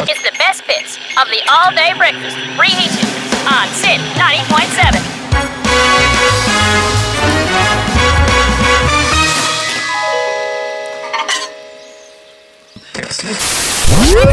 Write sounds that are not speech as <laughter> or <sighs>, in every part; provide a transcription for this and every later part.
It's the best bits of the all day breakfast, reheated on SYN 90.7. Good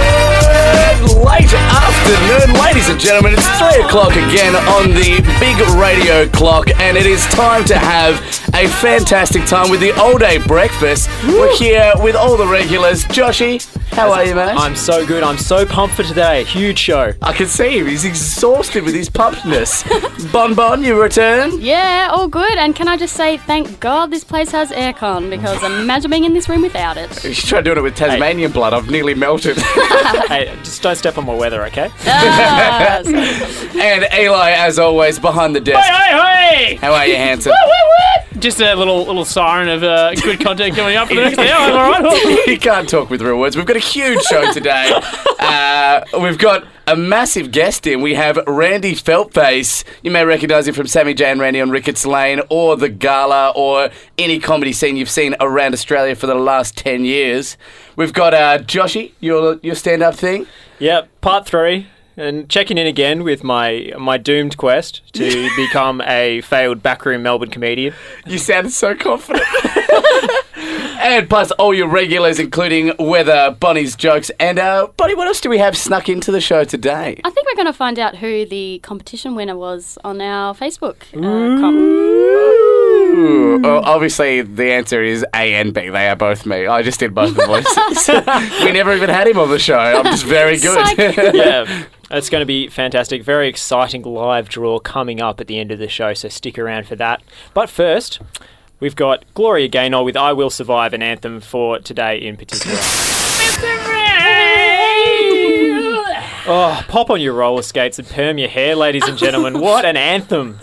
late afternoon, ladies and gentlemen. It's three o'clock again on the big radio clock, and it is time to have a fantastic time with the all day breakfast. We're here with all the regulars. Joshy, how are you, man? I'm so good. I'm so pumped for today. Huge show. I can see him. He's exhausted with his pumpness. <laughs> bon Bon, you return. Yeah, all good. And can I just say, thank God this place has aircon because imagine being in this room without it. You should try doing it with Tasmanian blood. I've nearly melted. <laughs> hey, just don't step on my weather, okay? <laughs> Ah, and Eli, as always, behind the desk. Hey, hey! Hey! How are you, handsome? Just a little little siren of uh, good content coming up for the next hour. All right. he can't talk with real words. We've got a huge show today. <laughs> Uh, we've got a massive guest in. We have Randy Feltface. You may recognise him from Sammy J and Randy on Ricketts Lane, or the Gala, or any comedy scene you've seen around Australia for the last ten years. We've got uh, Joshy, your your stand-up thing. Yep, part three. And checking in again with my my doomed quest to <laughs> become a failed backroom Melbourne comedian. You sounded so confident. <laughs> and plus all your regulars, including Weather, Bonnie's jokes, and uh, Bonnie. What else do we have snuck into the show today? I think we're going to find out who the competition winner was on our Facebook. Uh, com- Ooh, well, obviously, the answer is A and B. They are both me. I just did both the voices. <laughs> we never even had him on the show. I'm just very good. <laughs> yeah, it's going to be fantastic. Very exciting live draw coming up at the end of the show, so stick around for that. But first, we've got Gloria Gaynor with I Will Survive, an anthem for today in particular. Oh, pop on your roller skates and perm your hair, ladies and gentlemen. What an anthem!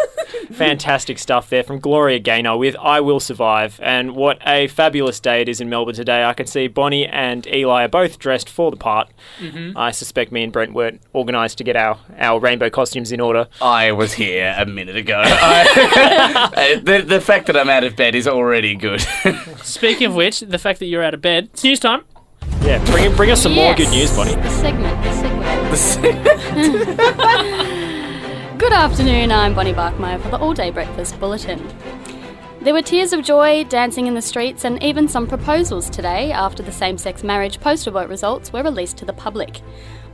Fantastic stuff there from Gloria Gaynor with I Will Survive. And what a fabulous day it is in Melbourne today. I can see Bonnie and Eli are both dressed for the part. Mm-hmm. I suspect me and Brent weren't organised to get our, our rainbow costumes in order. I was here a minute ago. <laughs> I- <laughs> uh, the, the fact that I'm out of bed is already good. <laughs> Speaking of which, the fact that you're out of bed, it's news time. Yeah, bring, bring us some more good news, Yes, Bonnie. The segment, the segment. Good afternoon, I'm Bonnie Barkmeyer for the All Day Breakfast Bulletin. There were tears of joy, dancing in the streets, and even some proposals today after the same sex marriage poster vote results were released to the public.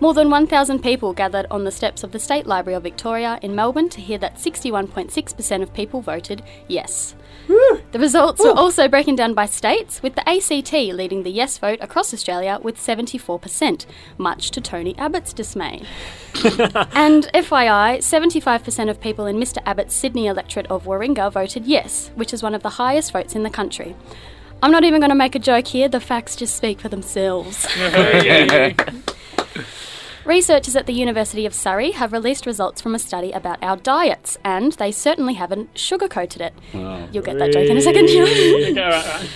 More than 1,000 people gathered on the steps of the State Library of Victoria in Melbourne to hear that 61.6% of people voted yes. The results were also broken down by states, with the ACT leading the yes vote across Australia with 74%, much to Tony Abbott's dismay. <laughs> and FYI, 75% of people in Mr. Abbott's Sydney electorate of Warringah voted yes, which is one of the highest votes in the country. I'm not even going to make a joke here, the facts just speak for themselves. <laughs> <laughs> Researchers at the University of Surrey have released results from a study about our diets, and they certainly haven't sugarcoated it. You'll get that joke in a second. <laughs> Okay, right, right.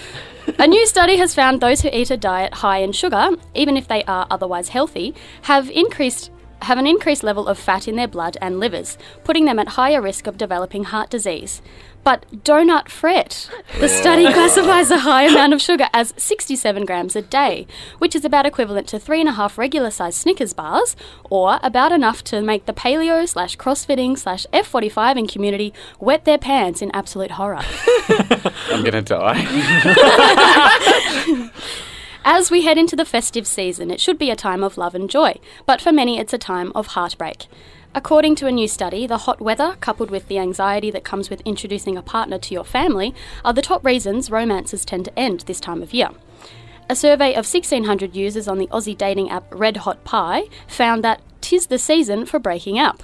A new study has found those who eat a diet high in sugar, even if they are otherwise healthy, have increased have an increased level of fat in their blood and livers, putting them at higher risk of developing heart disease. But do not fret. The study classifies a high amount of sugar as 67 grams a day, which is about equivalent to three and a half regular sized Snickers bars, or about enough to make the paleo slash crossfitting slash F45 in community wet their pants in absolute horror. <laughs> I'm gonna die. <laughs> As we head into the festive season, it should be a time of love and joy, but for many it's a time of heartbreak. According to a new study, the hot weather, coupled with the anxiety that comes with introducing a partner to your family, are the top reasons romances tend to end this time of year. A survey of 1,600 users on the Aussie dating app Red Hot Pie found that tis the season for breaking up.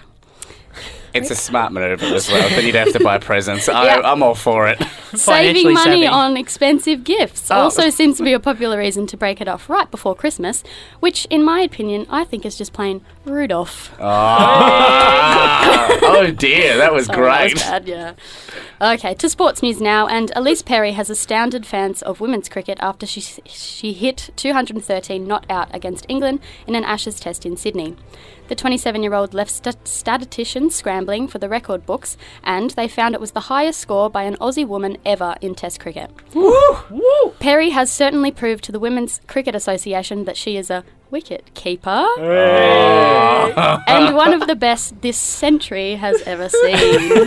It's a smart maneuver as well. Then you'd have to buy <laughs> presents. I, Yeah. I'm all for it. Saving money savvy. on expensive gifts Oh. also seems to be a popular reason to break it off right before Christmas, which, in my opinion, I think is just plain Rudolph. Ah. <laughs> oh dear, that was Sorry, that was great. bad, yeah. Okay, to sports news now, and Ellyse Perry has astounded fans of women's cricket after she she hit 213 not out against England in an Ashes test in Sydney. The 27-year-old left statistician statisticians scrambling for the record books, and they found it was the highest score by an Aussie woman ever in Test cricket. Perry has certainly proved to the Women's Cricket Association that she is a wicket keeper, and one of the best this century has ever seen. <laughs>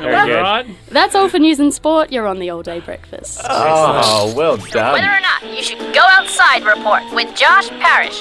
Very good. That's all for news and sport. You're on the all day breakfast. Oh, well done. Whether or not you should go outside report with Josh Parrish.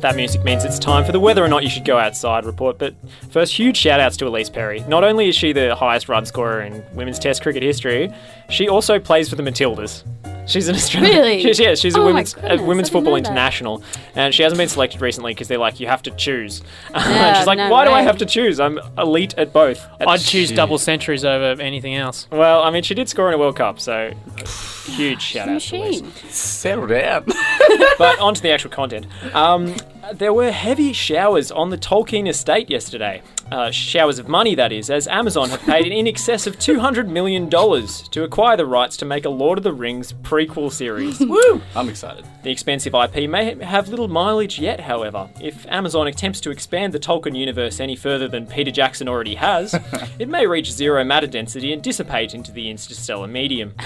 That music means it's time for the whether or not you should go outside report. But first, huge shout outs to Ellyse Perry. Not only is she the highest run scorer in women's Test cricket history, she also plays for the Matildas. She's an Australian. Really? She's, yeah, she's a Oh my women's goodness, a I women's football international, and she hasn't been selected recently because they're like, you have to choose. <laughs> Yeah, she's like, no why do I have to choose? I'm elite at both. I'd choose double centuries over anything else. Well, I mean, she did score in a World Cup, so <sighs> huge shout out to Ellyse. Machine. Settle down. <laughs> <laughs> But onto the actual content. Um, there were heavy showers on the Tolkien estate yesterday. Uh, showers of money, that is, as Amazon have paid in excess of $200 million to acquire the rights to make a Lord of the Rings prequel series. Woo! I'm excited. The expensive IP may have little mileage yet, however. If Amazon attempts to expand the Tolkien universe any further than Peter Jackson already has, <laughs> it may reach zero matter density and dissipate into the interstellar medium. <laughs>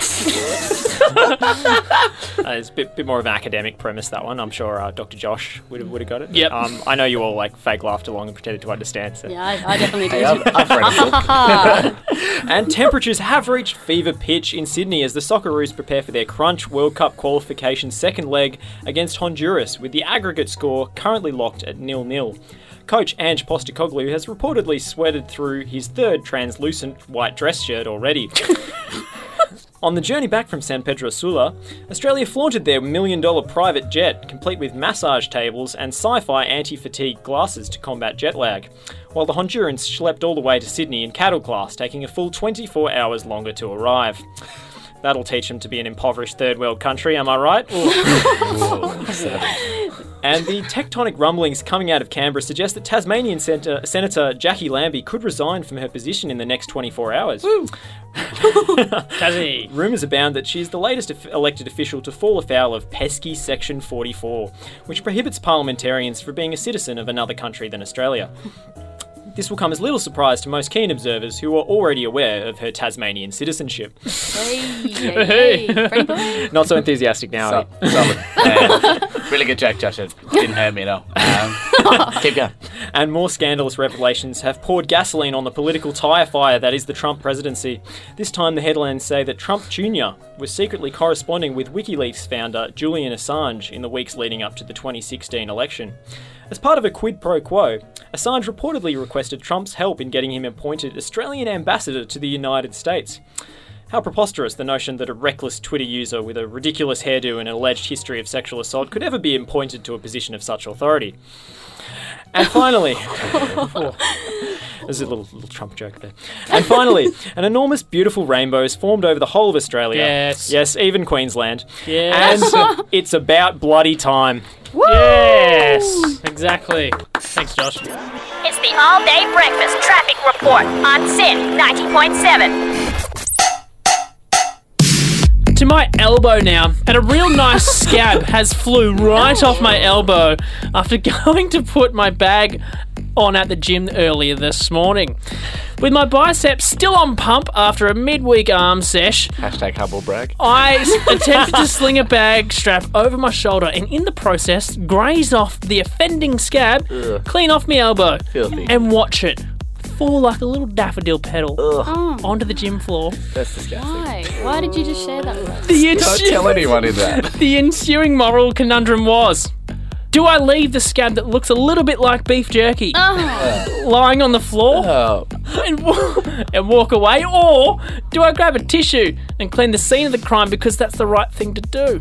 Uh, it's a bit, bit more of an academic premise, that one. I'm sure uh, Dr. Josh would have, got it. Yep. Um, I know you all like fake laughed along and pretended to understand. So. Yeah, I, I definitely do. Hey, I've, I've read a book. <laughs> And temperatures have reached fever pitch in Sydney as the Socceroos prepare for their Crunch World Cup qualification second leg against Honduras, with the aggregate score currently locked at nil-nil. Coach Ange Postecoglou has reportedly sweated through his third translucent white dress shirt already. <laughs> On the journey back from San Pedro Sula, Australia flaunted their million dollar private jet, complete with massage tables and sci fi anti fatigue glasses to combat jet lag, while the Hondurans schlepped all the way to Sydney in cattle class, taking a full 24 hours longer to arrive. That'll teach them to be an impoverished third world country, am I right? <laughs> And the tectonic rumblings coming out of Canberra suggest that Tasmanian Senator, Senator Jacqui Lambie could resign from her position in the next 24 hours. <laughs> Tassie. Rumours abound that she is the latest of- elected official to fall afoul of pesky Section 44, which prohibits parliamentarians from being a citizen of another country than Australia. This will come as little surprise to most keen observers who are already aware of her Tasmanian citizenship. Hey, hey, <laughs> hey. Pretty. Not so enthusiastic now. So, solid. <laughs> Really good joke, Josh. It didn't hurt me at all. Um, <laughs> keep going. And more scandalous revelations have poured gasoline on the political tyre fire that is the Trump presidency. This time, the headlines say that Trump Jr. was secretly corresponding with WikiLeaks founder Julian Assange in the weeks leading up to the 2016 election. As part of a quid pro quo, Assange reportedly requested Trump's help in getting him appointed Australian ambassador to the United States. How preposterous the notion that a reckless Twitter user with a ridiculous hairdo and an alleged history of sexual assault could ever be appointed to a position of such authority. And finally, <laughs> there's a little, little Trump joke there. And finally, an enormous, beautiful rainbow is formed over the whole of Australia. Yes. Yes, even Queensland. Yes. And <laughs> it's about bloody time. Yes. Exactly. Thanks, Josh. It's the all day breakfast traffic report on SYN 90.7. to my elbow now, and a real nice <laughs> scab has flew right off my elbow after <laughs> going to put my bag on at the gym earlier this morning. With my biceps still on pump after a midweek arm sesh, Hashtag humble brag. I s- <laughs> attempted to sling a bag strap over my shoulder and in the process grazed off the offending scab, clean off my elbow, Filthy. and watch it fall like a little daffodil petal oh. onto the gym floor. That's disgusting. Why? Why did you just share that with us? The, Don't ensu- tell anyone in that. <laughs> the ensuing moral conundrum was do I leave the scab that looks a little bit like beef jerky Oh, lying on the floor Oh, and, wa- and walk away, or do I grab a tissue and clean the scene of the crime because that's the right thing to do?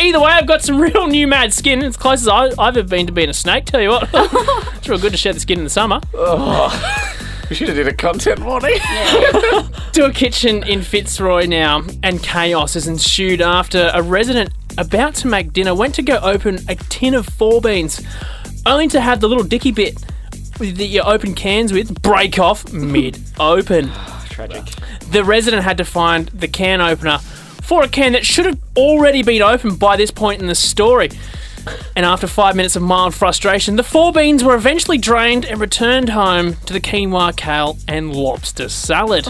Either way, I've got some real new mad skin. It's close as I, I've ever been to being a snake. Tell you what, <laughs> it's real good to shed the skin in the summer. Oh. <laughs> we should have did a content warning. <laughs> to a kitchen in Fitzroy now, and chaos has ensued after a resident about to make dinner went to go open a tin of four beans, only to have the little dicky bit that you open cans with break off mid open. <sighs> Tragic. The resident had to find the can opener for a can that should have already been opened by this point in the story. And after five minutes of mild frustration, the four beans were eventually drained and returned home to the quinoa, kale, and lobster salad.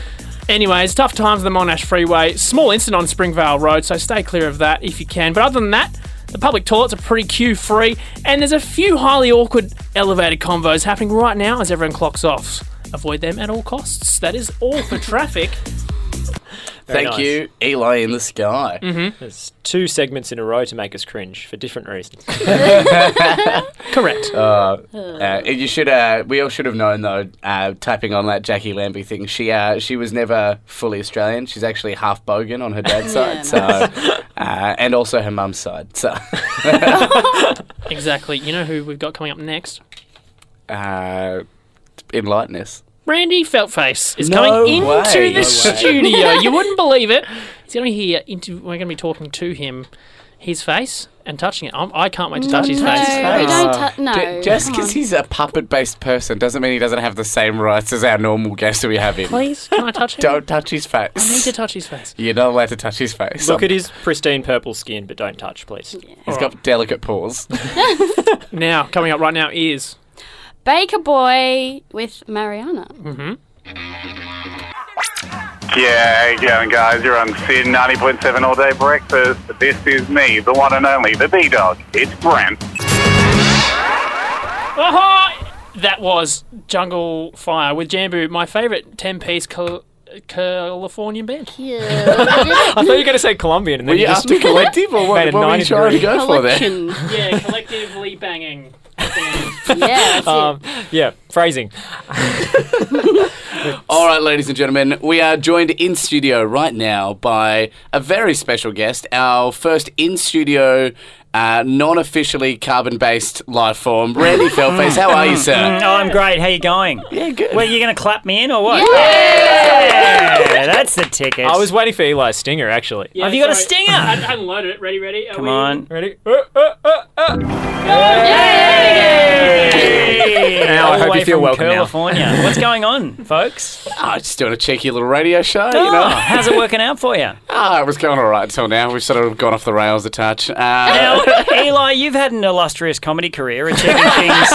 <laughs> Anyways, tough times on the Monash Freeway. Small incident on Springvale Road, so stay clear of that if you can. But other than that, the public toilets are pretty queue free, and there's a few highly awkward elevated convos happening right now as everyone clocks off. Avoid them at all costs. That is all for <laughs> traffic. Very Thank nice. you, Eli in the sky. There's two segments in a row to make us cringe for different reasons. <laughs> Correct. Uh, you should. Uh, we all should have known though. Uh, typing on that Jacqui Lambie thing, she uh, she was never fully Australian. She's actually half Bogan on her dad's <laughs> Yeah, side, so uh, and also her mum's side. So <laughs> exactly. You know who we've got coming up next? uh, enlighten us. Randy Feltface is No coming into way. the No studio. You wouldn't believe it. He's going to be here. Into, we're going to be talking to him, his face, and touching it. I'm, I can't wait to touch his no, face. we don't ah. tou- no. J- just because he's a puppet-based person doesn't mean he doesn't have the same rights as our normal guest that we have in. Please, can I touch <laughs> him? Don't touch his face. I need to touch his face. You're not allowed to touch his face. Look at his pristine purple skin, but don't touch, please. He's got delicate paws. <laughs> Now, coming up right now is Baker Boy with Marryuna. Mm-hmm. Yeah, going guys, you're on SYN 90.7 All Day Breakfast. This is me, the one and only, the B-Dog. It's Brent. oh, that was Jungle Fire with Jambu, my favourite ten-piece Cal- Californian band. Yeah. <laughs> I thought you were going to say Colombian, and Were then you you just after <laughs> collective or what, made a what were you 90 trying to go for there? Collection. <laughs> Yeah, collectively banging. Yeah, Um, yeah, phrasing. <laughs> All right, ladies and gentlemen, we are joined in studio right now by a very special guest, our first in studio. Uh, non-officially carbon-based life form, Randy <laughs> Feltface. How are you, sir? Oh, I'm great. How you going? Yeah, good. Well, you going to clap me in or what? Yeah. Yeah, that's the ticket. I was waiting for Eli's stinger, actually. Yeah, Have you got a stinger? I, I hadn't loaded it. Ready, ready? Are Come we- on. Ready? Uh, uh, uh, uh. Hey! Now I All the hope you feel from welcome now. California. What's going on, folks? Oh, <laughs> just doing a cheeky little radio show, you Oh, know. how's it working out for you? <laughs> Ah, it was going all right until now. We've sort of gone off the rails a touch. Uh, Now, <laughs> Eli, you've had an illustrious comedy career, achieving things,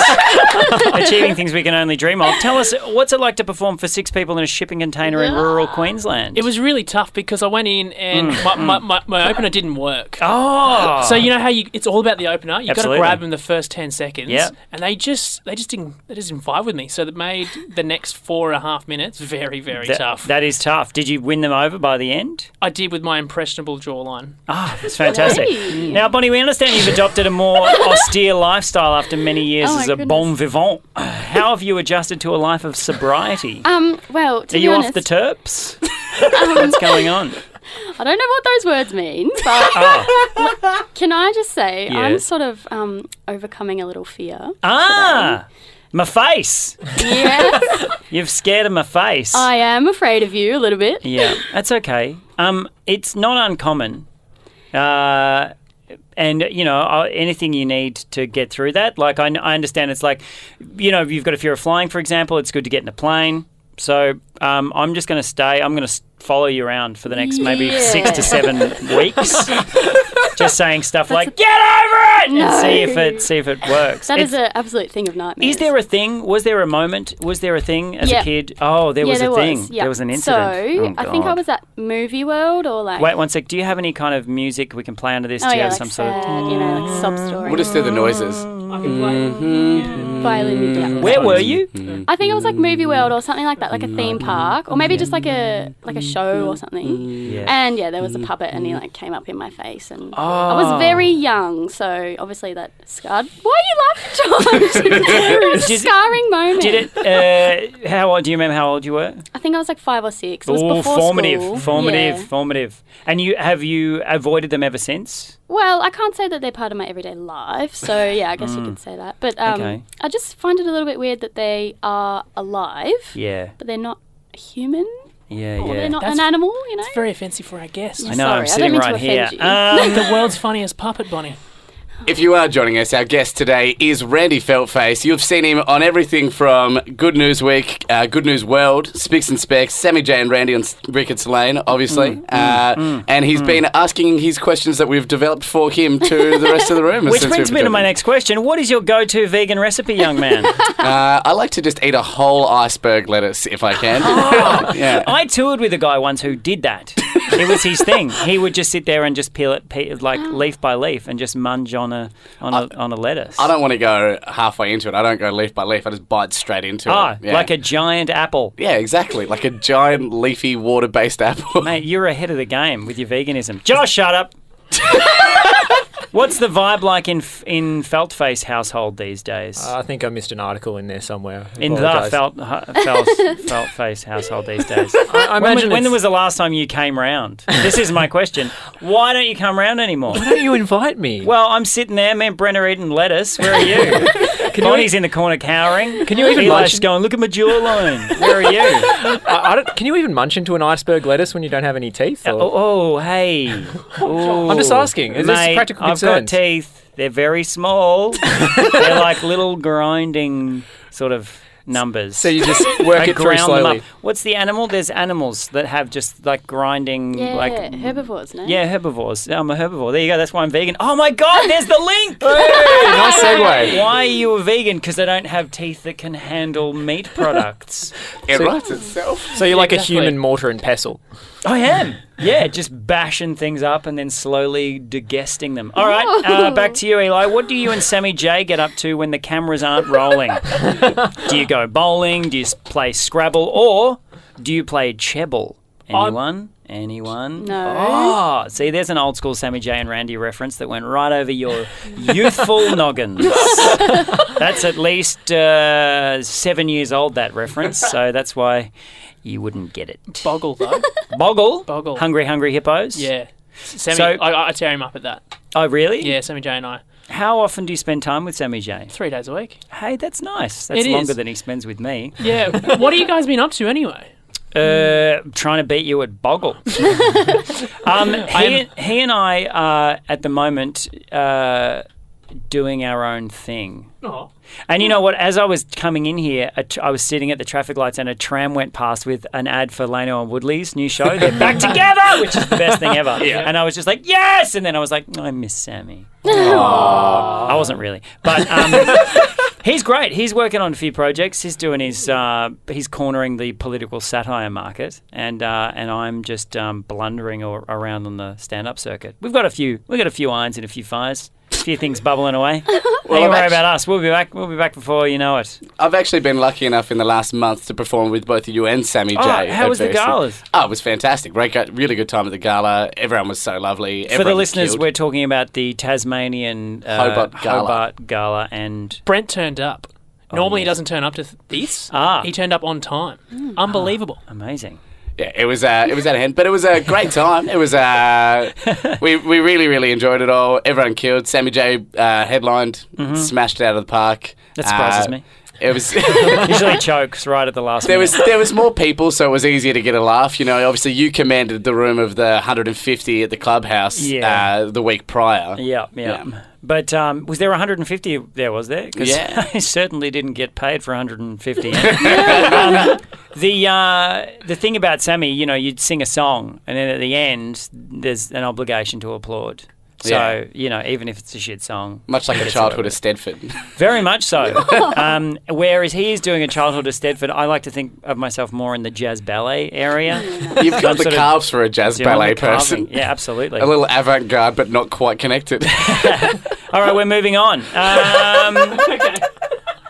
achieving things we can only dream of. Tell us, what's it like to perform for six people in a shipping container in rural Queensland? It was really tough because I went in and my, my, my, my opener didn't work. Oh, So you know how you it's all about the opener. You've got to Absolutely. grab them the first ten seconds. Yep. And they just they just didn't they just didn't with me. So that made the next four and a half minutes very very That- tough. That is tough. Did you win them over by the end? I did with my impressionable jawline. Ah, that's fantastic. <laughs> Hey. Now, Bonnie, we understand you've adopted a more <laughs> austere lifestyle after many years Oh, as my a bon vivant. How have you adjusted to a life of sobriety? Um, well, to Are be you honest, off the terps? <laughs> What's going on? I don't know what those words mean, but Oh. can I just say I'm sort of um, overcoming a little fear. Ah, my face. Yes, <laughs> You've scared of my face. I am afraid of you a little bit. Yeah, that's okay. Um, it's not uncommon. Uh, and you know anything you need to get through that. Like I, I understand it's like, you know, you've got a fear of flying, for example. It's good to get in a plane. So um, I'm just going to stay. I'm going to follow you around for the next maybe Yeah. six to seven weeks, <laughs> just saying stuff like "Get over it" and see if it see if it works. That is It's- an absolute thing of nightmares. is there a thing? Was there a moment? Was there a thing as Yeah. a kid? Oh, there yeah, was there a thing. Was, yeah. There was an incident. So Oh, I think I was at Movie World or like. Wait one sec. Do you have any kind of music we can play under this? Oh do you yeah, have like some sad, sort of? you know, like sob story. we'll just do the noises. Violin. Yeah. Mm. Where were you? Mm. I think it was like Movie World or something like that, like a mm. theme park, or maybe just like a like a show or something. Yeah. And yeah, there was a puppet, and he like came up in my face, and I was oh. very young, so obviously that scarred. Why are you laughing, George? <laughs> it's a Did- scarring moment. Did it? Uh, how old? Do you remember how old you were? I think I was like five or six. It was Oh, before formative, school. formative, Yeah. formative. And you have you avoided them ever since? Well, I can't say that they're part of my everyday life, so <laughs> yeah, I guess you could say that. But um, Okay. I just find it a little bit weird that they are alive, Yeah, but they're not human, yeah, or yeah. they're not That's- an animal. You know. It's very offensive for our guests. I know. Sorry, I I'm don't sitting mean to right here. offend you. Um, the <laughs> world's funniest puppet bunny. If you are joining us, our guest today is Randy Feltface. You've seen him on everything from Good News Week, uh, Good News World, Spicks and Specs, Sammy J and Randy on S- Ricketts Lane, obviously. Mm, uh, and he's been asking his questions that we've developed for him to <laughs> the rest of the room. Which since brings we've me to my next question. What is your go to vegan recipe, young man? <laughs> Uh, I like to just eat a whole iceberg lettuce if I can. Oh. <laughs> yeah. I toured with a guy once who did that. It was his thing. He would just sit there and just peel it pe- like leaf by leaf and just munge on a on a, on a lettuce. I don't want to go halfway into it. I don't go leaf by leaf. I just bite straight into Ah, it. Yeah. like a giant apple. Yeah, exactly. Like a giant leafy water based <laughs> apple. Mate, you're ahead of the game with your veganism. Josh, shut up. <laughs> What's the vibe like in in Feltface household these days? Uh, I think I missed an article in there somewhere. in the Apologise. felt, felt, <laughs> Feltface household these days. I, I When, imagine when it's- was the last time you came round? This is my question. Why don't you come round anymore? Why don't you invite me? Well, I'm sitting there, me and Brent are eating lettuce. Where are you? <laughs> Bonnie's in the corner cowering. Can you even Eli's munch- just going, look at my jawline. Where are you? <laughs> I, I don't, can you even munch into an iceberg lettuce when you don't have any teeth? or- uh, oh, oh, hey. Ooh. <laughs> I'm just asking. Is this Mate, practical I've got teeth. They're very small. <laughs> They're like little grinding sort of numbers. So you just work <laughs> I it through ground them slowly. up. What's the animal? There's animals that have just like grinding, Yeah, like herbivores, no? yeah, herbivores. I'm a herbivore. There you go. That's why I'm vegan. Oh my god, there's the link. <laughs> Hey, nice segue. Why are you a vegan? Because they don't have teeth that can handle meat products. <laughs> It So- writes itself. So you're like exactly. a human mortar and pestle. I am. Yeah, just bashing things up and then slowly digesting them. All right, uh, back to you, Eli. What do you and Sammy J get up to when the cameras aren't rolling? <laughs> do you go bowling? Do you s- play Scrabble? Or do you play Chebble? Anyone? Anyone? No. Oh, see, there's an old school Sammy J and Randy reference that went right over your youthful <laughs> noggins. That's at least uh, seven years old, that reference. So that's why you wouldn't get it. Boggle though. <laughs> Boggle? Boggle. Hungry, hungry hippos? yeah. Sammy, So- I, I tear him up at that. Oh, really? Yeah, Sammy J and I. How often do you spend time with Sammy J? Three days a week. Hey, that's nice. That's It is. longer than he spends with me. Yeah. <laughs> what have you guys been up to anyway? Uh, trying to beat you at Boggle. <laughs> um, he, he and I are at the moment uh, doing our own thing. Oh. And you know what? As I was coming in here, a tr- I was sitting at the traffic lights, and a tram went past with an ad for Lano and Woodley's new show. <laughs> They're back together, which is the best thing ever. <laughs> And I was just like, yes! And then I was like, I miss Sammy. <laughs> I wasn't really, but um, he's great. He's working on a few projects. He's doing his uh, he's cornering the political satire market, and uh, and I'm just um, blundering or, around on the stand up circuit. We've got a few we've got a few irons and a few fires, a few things bubbling away. <laughs> Don't worry actu- about us. We'll be back. We'll be back before you know it. I've actually been lucky enough in the last month to perform with both you and Sammy J. Oh, at how was the various things. galas? Oh, it was fantastic. Great, really good time at the gala. Everyone was so lovely. For the listeners, killed. we're talking about the Tasmanian uh, Hobart Gala. Hobart Gala and Brent turned up. Normally he yes. doesn't turn up to th- this. Ah. He turned up on time. Unbelievable. amazing. Yeah, it was uh, it was at hand, but it was a great time. It was uh, <laughs> we we really really enjoyed it all. Everyone killed. Sammy J uh, headlined, smashed it out of the park. Mm-hmm. That surprises Uh, me. It was. <laughs> Usually chokes right at the last There minute. was there was more people, so it was easier to get a laugh. You know, obviously you commanded the room of the 150 at the clubhouse Yeah. uh, the week prior. Yeah, yeah. Yeah. But um, was there 150 there, was there? Because Yeah. <laughs> I certainly didn't get paid for 150. <laughs> um, the, uh, the thing about Sammy, you know, you'd sing a song, and then at the end, there's an obligation to applaud. So, you know, even if it's a shit song. Much like a childhood of Stedford. Very much so. <laughs> um, whereas he is doing a childhood of Stedford, I like to think of myself more in the jazz ballet area. <laughs> You've got the calves for a jazz ballet person. Yeah, absolutely. A little avant garde, but not quite connected. <laughs> All right, we're moving on. Um,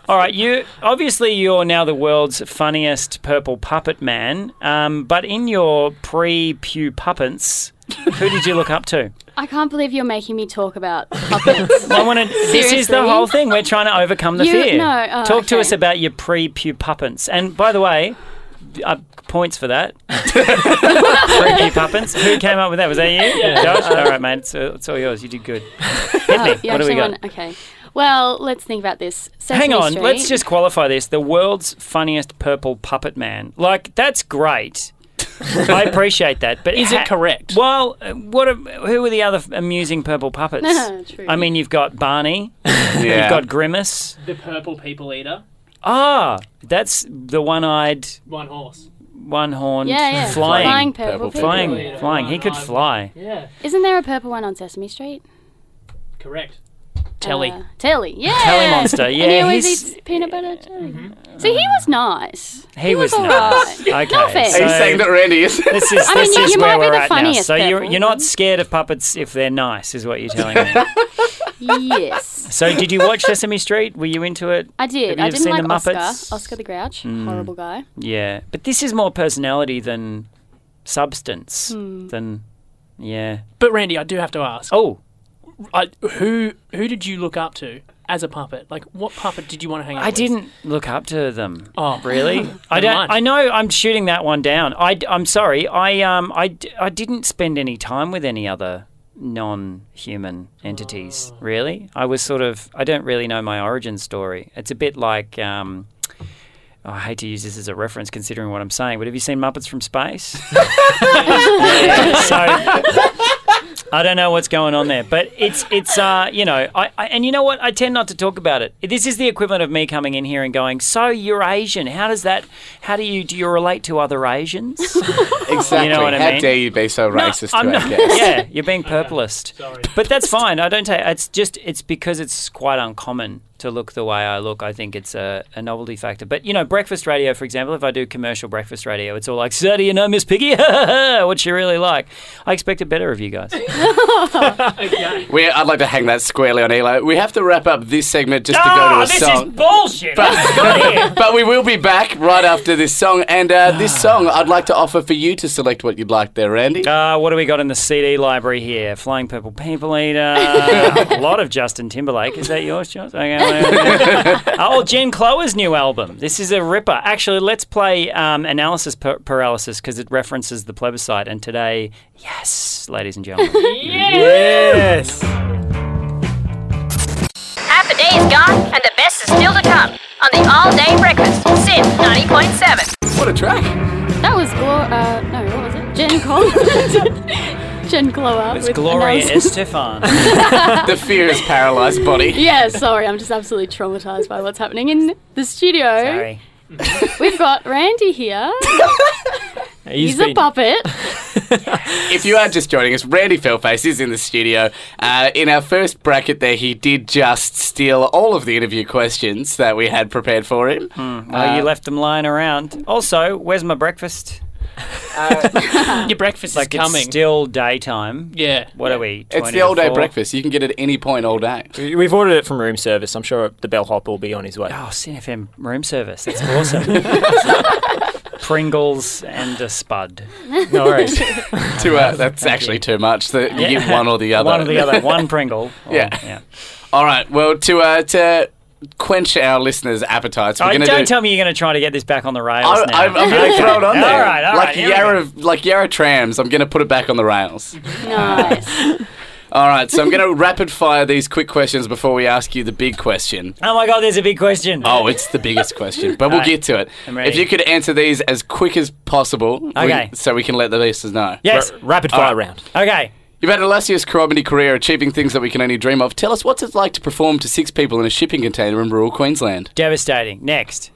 All right, you obviously you're now the world's funniest purple puppet man. Um, but in your pre-pew puppets, who did you look up to? I can't believe you're making me talk about <laughs> puppets. I want to. This is the whole thing. We're trying to overcome the You- fear. no, oh, Talk to okay. us about your pre-pew puppets. And by the way. Uh, points for that. <laughs> Pre-pew puppets. Who came up with that? Was that you, Josh? All right, mate. It's, uh, it's all yours. You did good. <laughs> Hit me. Uh, you what do we actually got? want- okay. Well, let's think about this. Sesame Hang on, Street. let's just qualify this. The world's funniest purple puppet man. Like, that's great. I appreciate that, but Is it correct? Well, uh, what? Are, who are the other amusing purple puppets? <laughs> True. I mean, you've got Barney, <laughs> Yeah. you've got Grimace. the purple people eater. Ah, that's the one-eyed, One horse. one-horned, yeah, yeah. flying, Flying purple Purple people. flying, Yeah. flying. He could fly. Yeah, Isn't there a purple one on Sesame Street? correct. Telly. Uh, Telly, yeah. <laughs> Telly monster, And yeah, he always he's- eats peanut butter too. See, he was nice. He was all nice. right. <laughs> Okay, No offense. Are you saying that Randy is? This is, <laughs> I mean, this you- is you where might we're the at now. funniest So you're, you're not scared of puppets if they're nice, is what you're telling me. yes. so did you watch Sesame Street? Were you into it? I did. Have you I didn't seen like the Oscar. Muppets? Oscar the Grouch. Horrible guy. Yeah, but this is more personality than substance. Hmm. Than yeah. But Randy, I do have to ask. Oh, I, who who did you look up to as a puppet? Like, what puppet did you want to hang out I with? didn't look up to them. Oh. really? <laughs> I don't. mind. I know. I'm shooting that one down. I, am sorry. I um. I, I didn't spend any time with any other non-human entities. Oh. Really, I was sort of. I don't really know my origin story. It's a bit like. Um, I hate to use this as a reference, considering what I'm saying, but have you seen Muppets from Space? <laughs> <laughs> So I don't know what's going on there, but it's it's uh you know I, I and you know what I tend not to talk about it. This is the equivalent of me coming in here and going, so you're Asian. How does that? How do you do you relate to other Asians? exactly. <laughs> You know what I How mean? dare you be so racist I'm to our not- guests? yeah, you're being purplist. <laughs> But that's fine. I don't take. It's just it's because it's quite uncommon to look the way I look. I think it's a, a novelty factor. But you know, breakfast radio, for example, if I do commercial breakfast radio, it's all like, "So do you know Miss Piggy? <laughs> What's she really like?" I expected better of you guys. <laughs> We, I'd like to hang that squarely on Elo. We have to wrap up this segment just to go to oh, a this song. is bullshit. Let's go here. <laughs> But we will be back right after this song. And uh, this song, I'd like to offer for you to select what you'd like there, Randy. Uh, what do we got in the CD library here? Flying Purple People Eater. a lot of Justin Timberlake. Is that yours, Josh? Okay. <laughs> oh, Jen Cloher's new album. This is a ripper. Actually, let's play um, Analysis per- Paralysis because it references the plebiscite. And today, yes, ladies and gentlemen. <laughs> Yes. Half the day is gone, and the best is still to come on the all-day breakfast. SYN 90.7. What a track. That was Glor. Uh, no, what was it? Jen Col. <laughs> Jen Glower. It's with Gloria analysis. Estefan. <laughs> The fear is paralyzed body. Yeah, sorry, I'm just absolutely traumatized by what's happening in the studio. Sorry. We've got Randy here. <laughs> He's, a been- puppet. If you are just joining us, Randy Feltface is in the studio. Uh, in our first bracket there, he did just steal all of the interview questions that we had prepared for him. Well, you left them lying around. Also, where's my breakfast? <laughs> Your breakfast Like is coming. it's still daytime. yeah. What are we? It's the all day breakfast. You can get it at any point all day. We've ordered it from room service. I'm sure the bellhop will be on his way. Oh, CFM room service. That's awesome. <laughs> Pringles and a spud. No worries. <laughs> Two, uh, that's actually too much. The, you Yeah. get one or the other. One or the other. One Pringle. Or- Yeah. yeah. All right. Well, to uh, to quench our listeners' appetites, we're Oh, going to don't do. tell me you're going to try to get this back on the rails I, now. I'm, I'm going to throw it on there. All right, all like right, Yarra, like Yarra trams. I'm going to put it back on the rails. nice. <laughs> All right. So I'm going to rapid fire these quick questions before we ask you the big question. Oh my God, there's a big question. Oh, it's the biggest question, but we'll Alright, get to it. I'm ready. If you could answer these as quick as possible, we- Okay. so we can let the listeners know. yes. R- rapid fire right. round. Okay. You've had an illustrious comedy career achieving things that we can only dream of. Tell us what's it like to perform to six people in a shipping container in rural Queensland. Devastating. Next.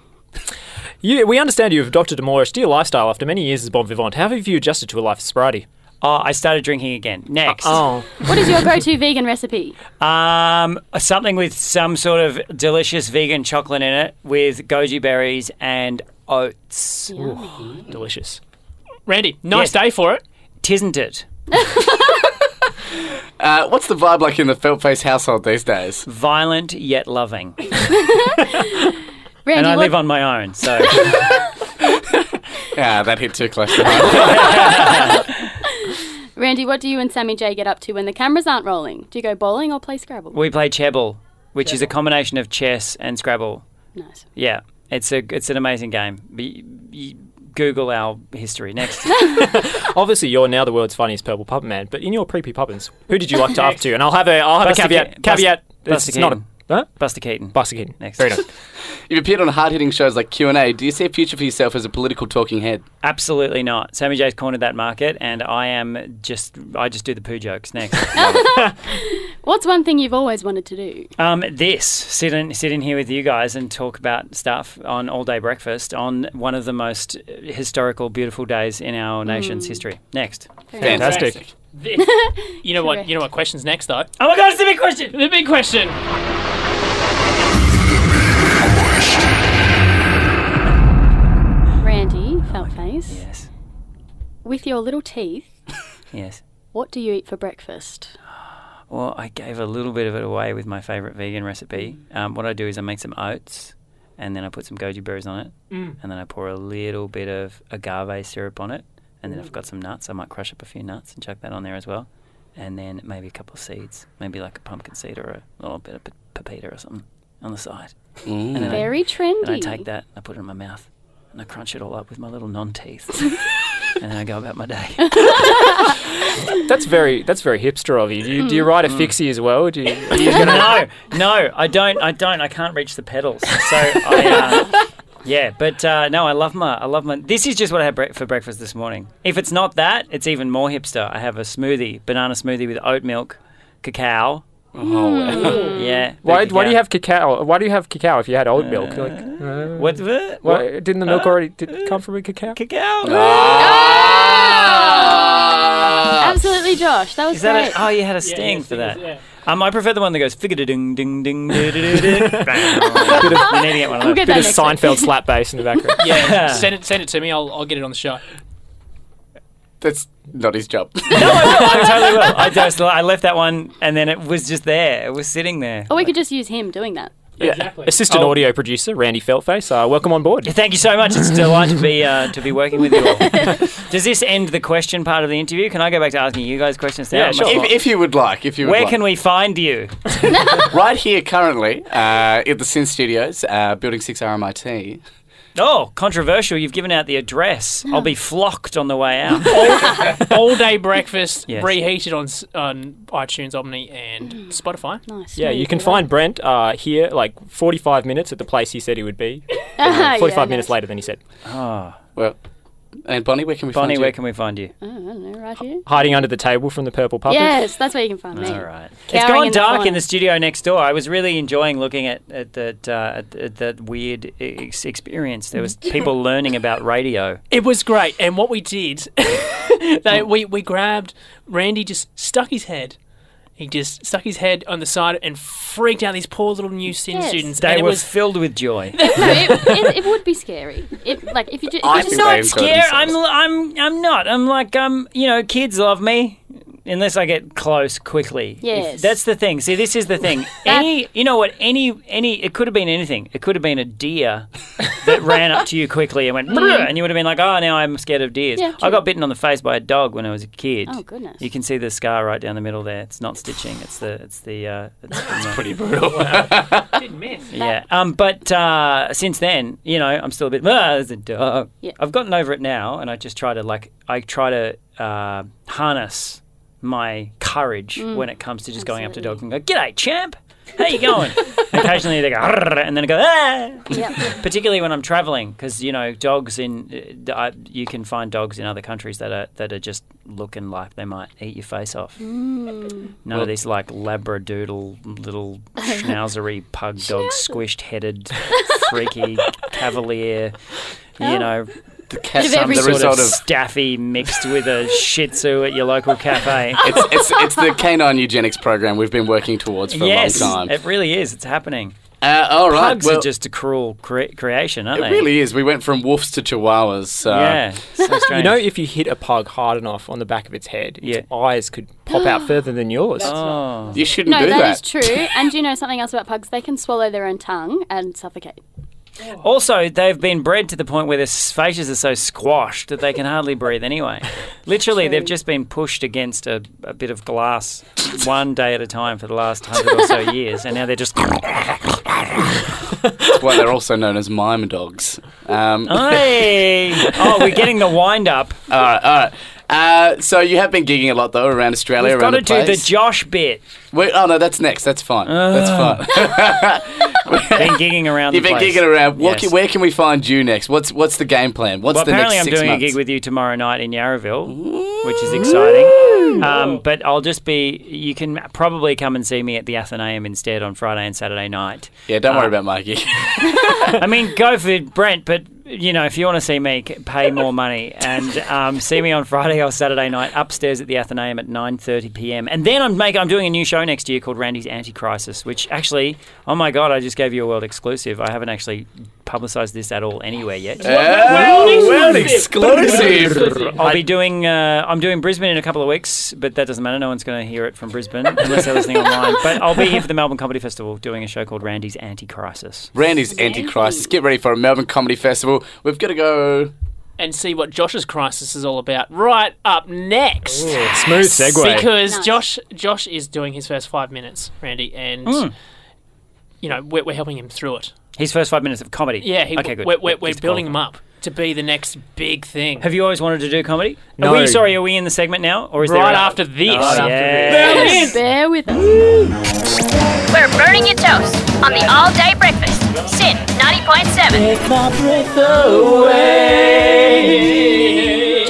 You, we understand you have adopted a more austere lifestyle after many years as bon vivant. How have you adjusted to a life of sobriety? Oh, I started drinking again. Next. Oh, What is your go-to vegan recipe? Um, something with some sort of delicious vegan chocolate in it with goji berries and oats. delicious. Randy, nice Yes. day for it. Tisn't it? <laughs> Uh, what's the vibe like in the Feltface household these days? Violent yet loving. <laughs> Randy, And I what, live on my own, so <laughs> Ah, that hit too close to home. <laughs> Randy, what do you and Sammy J get up to when the cameras aren't rolling? Do you go bowling or play Scrabble? we play Chebble, which is a combination of chess and Scrabble. Nice. Yeah, it's a it's an amazing game. Be- y- Google our history next. <laughs> <laughs> Obviously, you're now the world's funniest purple puppet man. But in your pre puppets, who did you like to up to? And I'll have a I'll have Buster a caveat. Ke- caveat. Buster it's not a Keaton. huh? Buster Keaton. Buster Keaton. Next. Very nice. <laughs> You've appeared on hard-hitting shows like Q&A. Do you see a future for yourself as a political talking head? Absolutely not. Sammy J's cornered that market, and I am just I just do the poo jokes next. What's one thing you've always wanted to do? um, this sit in sit in here with you guys and talk about stuff on all day breakfast on one of the most historical, beautiful days in our nation's history. Next. Fantastic. You know what? You know what? Question's next though. Oh my God! It's the big question. The big question. Randy, Feltface, Yes. with your little teeth, <laughs> Yes. what do you eat for breakfast? Well, I gave a little bit of it away with my favourite vegan recipe. Um, what I do is I make some oats, and then I put some goji berries on it, Mm. and then I pour a little bit of agave syrup on it, and then I've got some nuts. I might crush up a few nuts and chuck that on there as well, and then maybe a couple of seeds, maybe like a pumpkin seed or a little bit of p- pepita or something on the side. And then I- Very trendy. and I take that, I put it in my mouth, and I crunch it all up with my little non-teeth, <laughs> and then I go about my day. <laughs> That's very that's very hipster of you. Do you, do you ride a fixie as well? Do you, <laughs> you no, no, I don't. I don't. I can't reach the pedals. So I, uh, <laughs> yeah, but uh, no, I love my. I love my. This is just what I had bre- for breakfast this morning. If it's not that, it's even more hipster. I have a smoothie, banana smoothie with oat milk, cacao. Oh, Yeah. <laughs> why, why do you have cacao? Why do you have cacao if you had oat milk? Like, uh, what? What? why, didn't the milk already did it come from a cacao? Cacao. Absolutely, Josh. That was Is that great. a, oh, you had a sting yeah, for sting that. is- yeah. Um, I prefer the one that goes figure ding ding ding ding ding ding. You need to get one of We'll those. get Bit of next week. Seinfeld slap bass in the background. <laughs> Yeah. send it. Send it to me. I'll. I'll get it on the show. That's not his job. <laughs> No, I, I totally will. I <laughs> just I left that one, and then it was just there. It was sitting there. Or we could just use him doing that. Exactly. Assistant Oh. audio producer Randy Feltface. Uh, welcome on board. Thank you so much. It's a delight to be uh, <laughs> to be working with you all. Does this end the question part of the interview? Can I go back to asking you guys questions now? Yeah, sure. if, if you would like, if you would Where like. can we find you? Right here, currently, uh, at the SYN Studios, uh, Building 6 RMIT. Oh, controversial. You've given out the address. I'll be flocked on the way out. <laughs> All day breakfast Yes. reheated on s- on iTunes, Omny, and Spotify. Nice. Yeah, smooth, you can good find Brent uh, here like 45 minutes at the place he said he would be. <laughs> Yeah, 45 minutes nice. later than he said. Oh, Well, and Bonnie, where can we Bonnie, find where you? can we find you? Oh, I don't know, right here. Hiding under the table from the purple puppet. Yes, that's where you can find me. All right. It's Cowering gone in the dark in the studio next door. I was really enjoying looking at, at that uh, at, at that weird ex- experience. There was <laughs> people learning about radio. It was great, and what we did, <laughs> they, we we grabbed Randy, just stuck his head. He just stuck his head on the side and freaked out these poor little new SYN Yes. students. They and it were was filled with joy. <laughs> No, it, it, it would be scary. It, like if you, ju- if I you think just they not scared. I'm. I'm, I'm not. I'm like, um, you know, kids love me. Unless I get close quickly. If- Yes. that's the thing. See, this is the thing. <laughs> any, you know what? Any, any. It could have been anything. It could have been a deer that ran up to you quickly and went, "Brr," and you would have been like, "Oh, now I'm scared of deers." Yeah, I got bitten on the face by a dog when I was a kid. Oh, goodness. You can see the scar right down the middle there. It's not stitching. It's the, it's the. Uh, it's from the- Pretty brutal. <laughs> didn't miss. yeah. Um. But uh, since then, you know, I'm still a bit. Ah, there's a dog. Yeah. I've gotten over it now, and I just try to like. I try to uh, harness my courage when it comes to just going up to dogs and go, "G'day, champ. How you going?" <laughs> Occasionally they go, "Arr," and then I go, "Ah." Yep. <laughs> Particularly when I'm traveling, because you know, dogs in uh, you can find dogs in other countries that are that are just looking like they might eat your face off. None of these like labradoodle little schnauzery <laughs> pug dogs, squished headed, freaky cavalier. You know, The, cat, Bit of the everything. sort result of of staffy mixed with a Shih Tzu at your local cafe. <laughs> it's, it's, it's the canine eugenics program we've been working towards for yes, a long time. it really is. It's happening. Uh, all right. Pugs well, are just a cruel cre- creation, aren't It they? It really is. We went from wolves to chihuahuas. So. Yeah, so <laughs> strange. You know, if you hit a pug hard enough on the back of its head, Yeah. its eyes could pop out <gasps> further than yours. oh. You shouldn't No, do that No, that. is true. And do you know something else about pugs? They can swallow their own tongue and suffocate. Also, they've been bred to the point where their faces are so squashed that they can hardly breathe anyway. <laughs> Literally, they've just been pushed against a, a bit of glass one day at a time for the last hundred or so years, and now they're just. That's why they're also known as mime dogs. Um, Hey! <laughs> Oh, we're getting the wind up. All right, all right. Uh, so you have been gigging a lot though around Australia, We've got to the do the place. Josh bit. Oh no, that's next. That's fine. that's fine. <laughs> Been gigging around You've the been place. gigging around. What Yes. can, where can we find you next? What's what's the game plan? What's Well, the apparently next I'm six doing months? a gig with you tomorrow night in Yarraville, which is exciting. Um, but I'll just be. You can probably come and see me at the Athenaeum instead on Friday and Saturday night. yeah, don't worry Uh, about Mikey. <laughs> I mean, go for Brent, but you know, if you want to see me, pay more money and um, see me on Friday or Saturday night upstairs at the Athenaeum at 9:30 p.m. And then I'm making. I'm doing a new show next year called Randy's Anti-Crisis, which actually, oh my god, I just gave you a world exclusive. I haven't actually publicised this at all anywhere yet. Oh, world exclusive. I'll be doing. Uh, I'm doing Brisbane in a couple of weeks, but that doesn't matter. No one's going to hear it from Brisbane unless they're listening online. But I'll be here for the Melbourne Comedy Festival doing a show called Randy's Anti-Crisis. Randy's Antichrist. Get ready for a Melbourne Comedy Festival. We've got to go. and see what Josh's crisis is all about right up next. Smooth segue. Because Nice. Josh Josh is doing his first five minutes, Randy, and Hmm. you know we're, we're helping him through it. His first five minutes of comedy. Yeah, he, okay, good. we're, we're, we're building him up to be the next big thing. Have you always wanted to do comedy? No. Are we sorry? Are we in the segment now, or is there right a- after this. Oh, yes. Bear with us. We're burning your toast on the all day breakfast. SYN 90.7.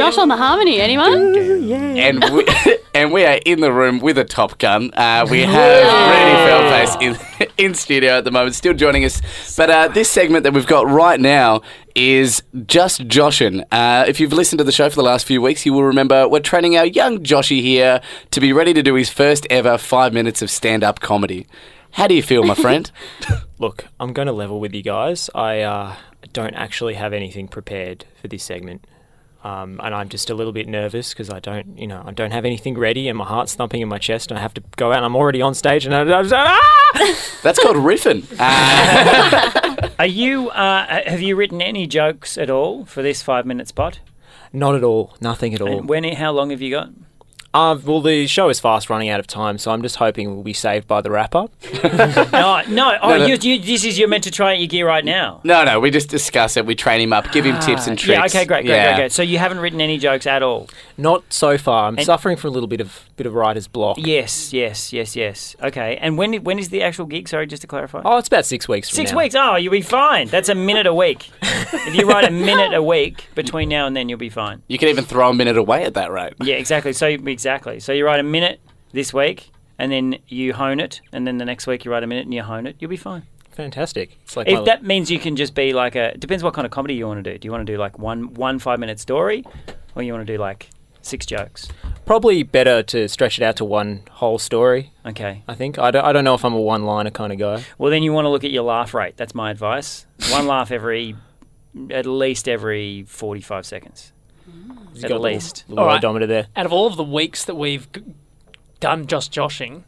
Josh on the harmony, anyone? And we, <laughs> and we are in the room with a Top Gun. Uh, we have Randy Feltface in, <laughs> in studio at the moment, still joining us. But uh, this segment that we've got right now is just Joshin. Uh, if you've listened to the show for the last few weeks, you will remember we're training our young Joshy here to be ready to do his first ever five minutes of stand up comedy. How do you feel, my friend? <laughs> Look, I'm going to level with you guys. I uh, don't actually have anything prepared for this segment. Um, and I'm just a little bit nervous because I don't, you know, I don't have anything ready, and my heart's thumping in my chest, and I have to go out. and I'm already on stage, and I, I, ah! <laughs> That's called riffing. Uh, <laughs> Are you? Uh, have you written any jokes at all for this five-minute spot? not at all, nothing at all. And when? How long have you got? Uh, well, the show is fast running out of time, so I'm just hoping we'll be saved by the wrap up. <laughs> No, no. <laughs> Oh, No, no. You, you, this is you're meant to try out your gear right now. no, no, we just discuss it. We train him up, give him tips and tricks. Yeah. Okay. Great. Great. Yeah. Great. Great. So you haven't written any jokes at all. Not so far. I'm And- suffering from a little bit of bit of writer's block. Yes. Yes. Yes. Yes. Okay. And when? when is the actual gig? Sorry, just to clarify. Oh, it's about six weeks. From Six now. weeks. Oh, you'll be fine. That's a minute a week. if you write a <laughs> minute a week between now and then, you'll be fine. You can even throw a minute away at that rate. Yeah, exactly. So exactly. So you write a minute this week, and then you hone it, and then the next week you write a minute and you hone it. You'll be fine. Fantastic. It's like If my- that means you can just be like a, depends what kind of comedy you want to do. Do you want to do like one one five minute story, or you want to do like six jokes? probably better to stretch it out to one whole story. Okay. I think. I don't, I don't know if I'm a one liner kind of guy. Well, then you want to look at your laugh rate. That's my advice. One <laughs> laugh every, at least every forty five seconds. He's At got a little- least. little odometer there. Out of all of the weeks that we've g- done just joshing,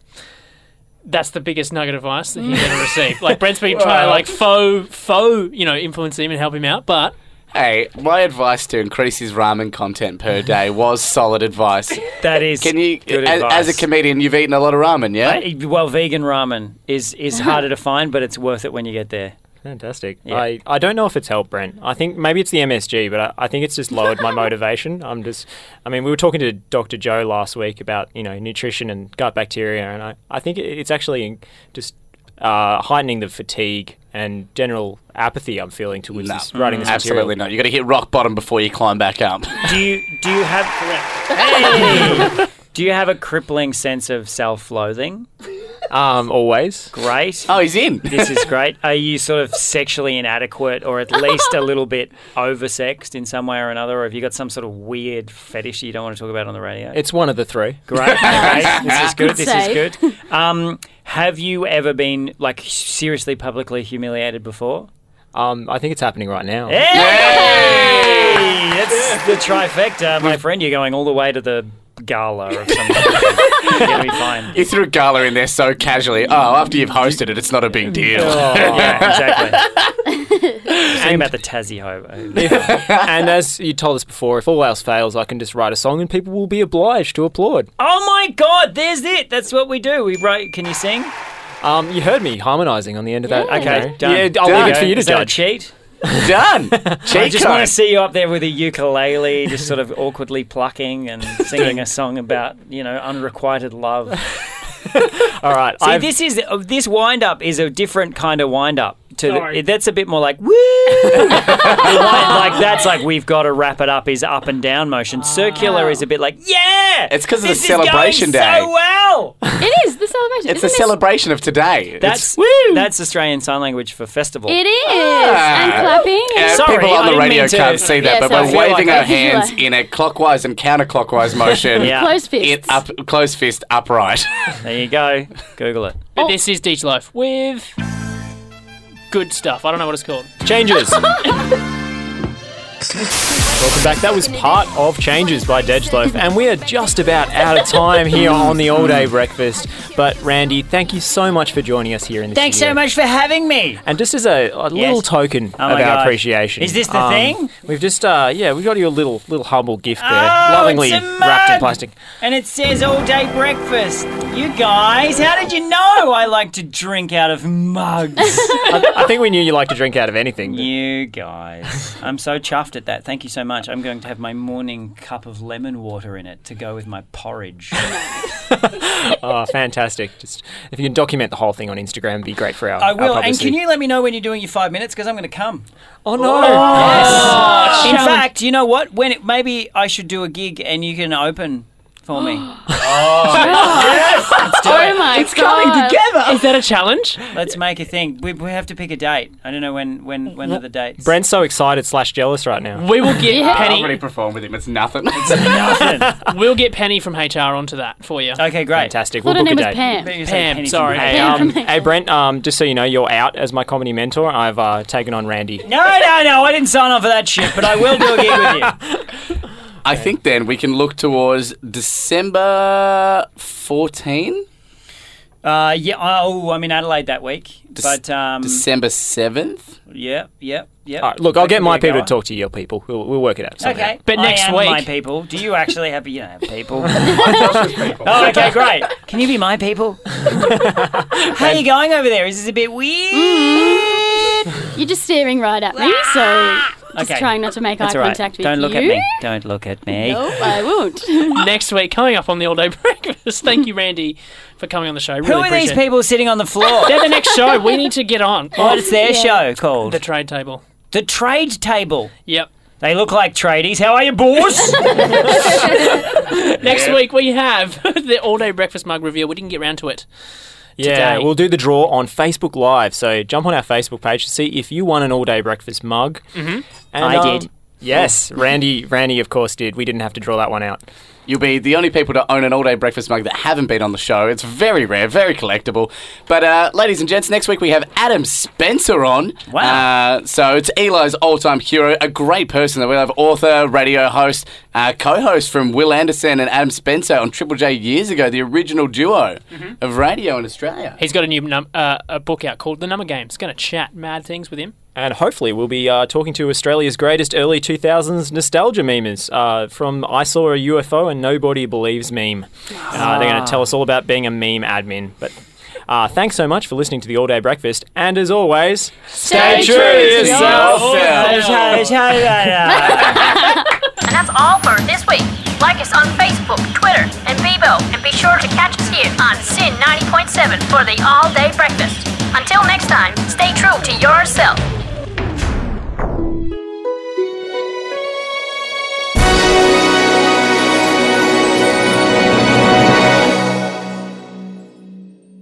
that's the biggest nugget of advice that he's <laughs> ever received. Like Brent's been trying to like faux faux, you know, influence him and help him out, but Hey, my advice to increase his ramen content per day was solid advice. <laughs> That is. Can you, good as, advice. as a comedian, you've eaten a lot of ramen, yeah? Uh, well, vegan ramen is is <laughs> harder to find, but it's worth it when you get there. Fantastic. Yeah. I, I don't know if it's helped, Brent. I think maybe it's the MSG, but I, I think it's just lowered my <laughs> motivation. I'm just, I mean, we were talking to Dr. Joe last week about, you know, nutrition and gut bacteria, and I, I think it's actually just uh, heightening the fatigue and general apathy I'm feeling towards No, this, writing this absolutely material. not. You got to hit rock bottom before you climb back up. Do you do you have Hey! <laughs> Do you have a crippling sense of self-loathing? Um, always. Great. oh, he's in. This is great. <laughs> Are you sort of sexually inadequate or at least a little bit oversexed in some way or another? Or have you got some sort of weird fetish you don't want to talk about on the radio? It's one of the three. Great. great. <laughs> This is good. This is good. Um, have you ever been like seriously publicly humiliated before? Um, I think it's happening right now. Hey! That's the trifecta, my friend. You're going all the way to the gala of some <laughs> You're going to be fine. You threw Gala in there so casually. Oh, after you've hosted it, it's not a big deal. yeah, exactly. <laughs> Saying about the Tassie hobo. <laughs> and as you told us before, if all else fails, I can just write a song and people will be obliged to applaud. Oh my God! There's it. That's what we do. We write. Can you sing? Um, you heard me harmonising on the end of that. Yeah. Okay, done. Yeah, I'll Done. leave it for you to Is that a judge. cheat? Done. <laughs> I just Chico. want to see you up there with a ukulele, just sort of awkwardly plucking and <laughs> singing a song about, you know, unrequited love. <laughs> All right. See, I've- this is this wind up is a different kind of wind up. To Sorry. the, that's a bit more like woo, <laughs> like, like that's like we've got to wrap it up. Is up and down motion. Circular is a bit like yeah. It's 'cause of the celebration day. So well. It is the celebration. It's Isn't celebration of today. That's It's- that's Australian Sign Language for festival. It is. Ah. And clapping. Yeah, And Sorry, people on the radio to- can't see that, Yeah, but sorry. we're waving like our hands like- in a clockwise and counterclockwise motion. <laughs> Yeah. Closed fists. It up, close fist upright. There you go. <laughs> Google it. But Oh. this is Deej Life with good stuff. I don't know what it's called. Changes. <laughs> Welcome back. That was part of Changes by DeJ Loaf, and we are just about out of time here on the All Day Breakfast. But Randy, thank you so much for joining us here in the Thanks so much for having me. And just as a, a little token Oh of our appreciation, um, Is this the thing? We've just, uh, yeah, we've got you a little, little humble gift there, Oh, lovingly wrapped in plastic. And it says all day breakfast. You guys, how did you know I like to drink out of mugs? <laughs> I, I think we knew you like to drink out of anything. but- you guys. I'm so chuffed at that. Thank you so much. I'm going to have my morning cup of lemon water in it to go with my porridge. <laughs> Oh, fantastic! Just if you can document the whole thing on Instagram, it'd be great for our. I our will. And can you let me know when you're doing your five minutes? Because I'm going to come. Oh no! Oh, oh, in fact, you know what? When it, maybe I should do a gig and you can open for me. <gasps> Oh my it's god. together. Is that a challenge? Let's make a thing. We, we have to pick a date. I don't know when. When when are the dates? Brent's so excited slash jealous right now. We will get <laughs> Yeah. I've Penny. already performed with him. It's nothing. Nothing. <laughs> We'll get Penny from HR onto that for you. Okay, great. Fantastic. I We'll thought her book name a was date. Pam. Bet you say Pam, Penny sorry. Penny. Hey, Pam um, from hey, Brent. Um, just so you know, you're out as my comedy mentor. I've uh, taken on Randy. No, no, no. I didn't sign on for that shit, but I will do a gig with you. <laughs> I think then we can look towards December 14, Uh, yeah. Oh, I'm in Adelaide that week. but um, December 7th. yeah, yeah, yeah. All right, look, I'll get my be a people to talk to your people. We'll, we'll work it out. somehow. Okay, But I next am week- my people. Do you actually have you know people? <laughs> <laughs> oh, okay, great. Can you be my people? <laughs> How are you going over there? Is this a bit weird? You're just staring right at me, so just Okay. trying not to make That's eye all right. contact with you. Don't you. look at me. Don't look at me. No, I won't. <laughs> Next week, coming up on the All Day <laughs> Breakfast. Thank you, Randy, for coming on the show. Really Who are these appreciate it. people sitting on the floor? <laughs> They're the next show. We need to get on. Oh, what is their Yeah. show called? The trade table. The Trade Table. Yep. They look like tradies. How are you, boys? Next week we have the All Day Breakfast mug reveal. We didn't get round to it. Yeah, today. we'll do the draw on Facebook Live. So jump on our Facebook page to see if you won an all-day breakfast mug. Mm-hmm. And, I did. Yes, Randy. Randy, of course, did. We didn't have to draw that one out. You'll be the only people to own an all-day breakfast mug that haven't been on the show. It's very rare, very collectible. But, uh, ladies and gents, next week we have Adam Spencer on. Wow. Uh, so it's Eli's all-time hero, a great person that we'll have author, radio host, uh, co-host from Wil Anderson and Adam Spencer on Triple J years ago, the original duo of radio in Australia. He's got a new num- uh, a book out called The Number Game. It's going to chat mad things with him. And hopefully, we'll be uh, talking to Australia's greatest early 2000s nostalgia memers uh, from I Saw a UFO and Nobody Believes meme. Uh, they're going to tell us all about being a meme admin. But uh, thanks so much for listening to the All Day Breakfast. And as always, Stay true to yourself. Yourself. <laughs> And that's all for this week. Like us on Facebook, Twitter, and Bebo, and be sure to catch us here on SYN 90.7 for the all day breakfast. Until next time, stay true to yourself.